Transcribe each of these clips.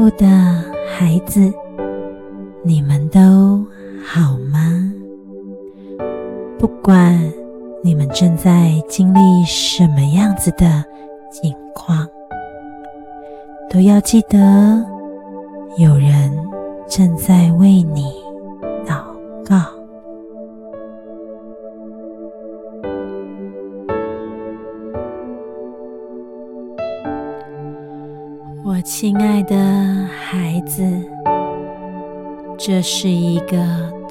我的孩子，你们都好吗？不管你们正在经历什么样子的境况，都要记得有人正在为你祷告。我亲爱的孩子，这是一个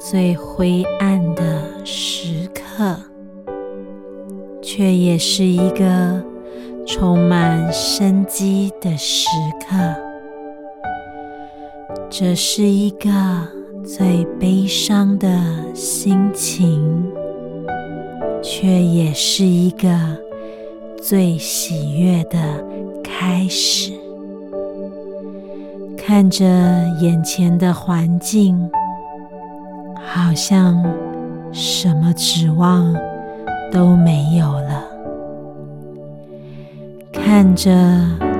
最灰暗的时刻，却也是一个充满生机的时刻。这是一个最悲伤的心情，却也是一个最喜悦的开始。看着眼前的环境，好像什么指望都没有了；看着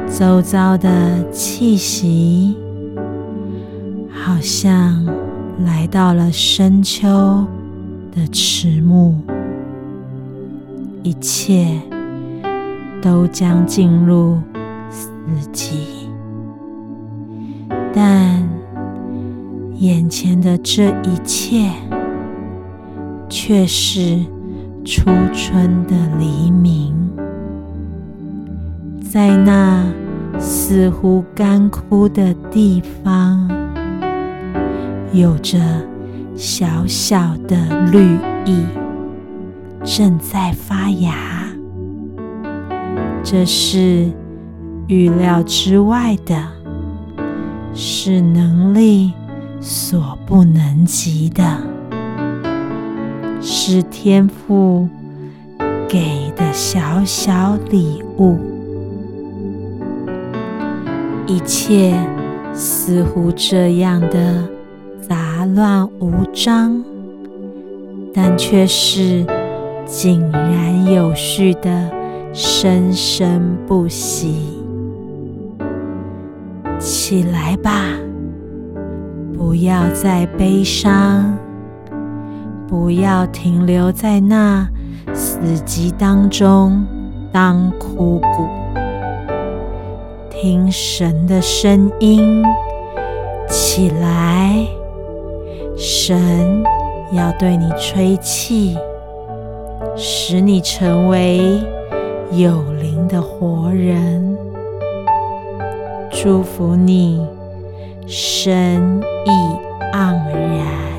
周遭的气息，好像来到了深秋的迟暮，一切都将进入死寂。但眼前的这一切，却是初春的黎明。在那似乎干枯的地方，有着小小的绿意正在发芽。这是预料之外的。是能力所不能及的，是天赋给的小小礼物。一切似乎这样的杂乱无章，但却是井然有序的生生不息。起来吧，不要再悲伤，不要停留在那死寂当中当枯骨。听神的声音，起来，神要对你吹气，使你成为有灵的活人。祝福你生意盎然。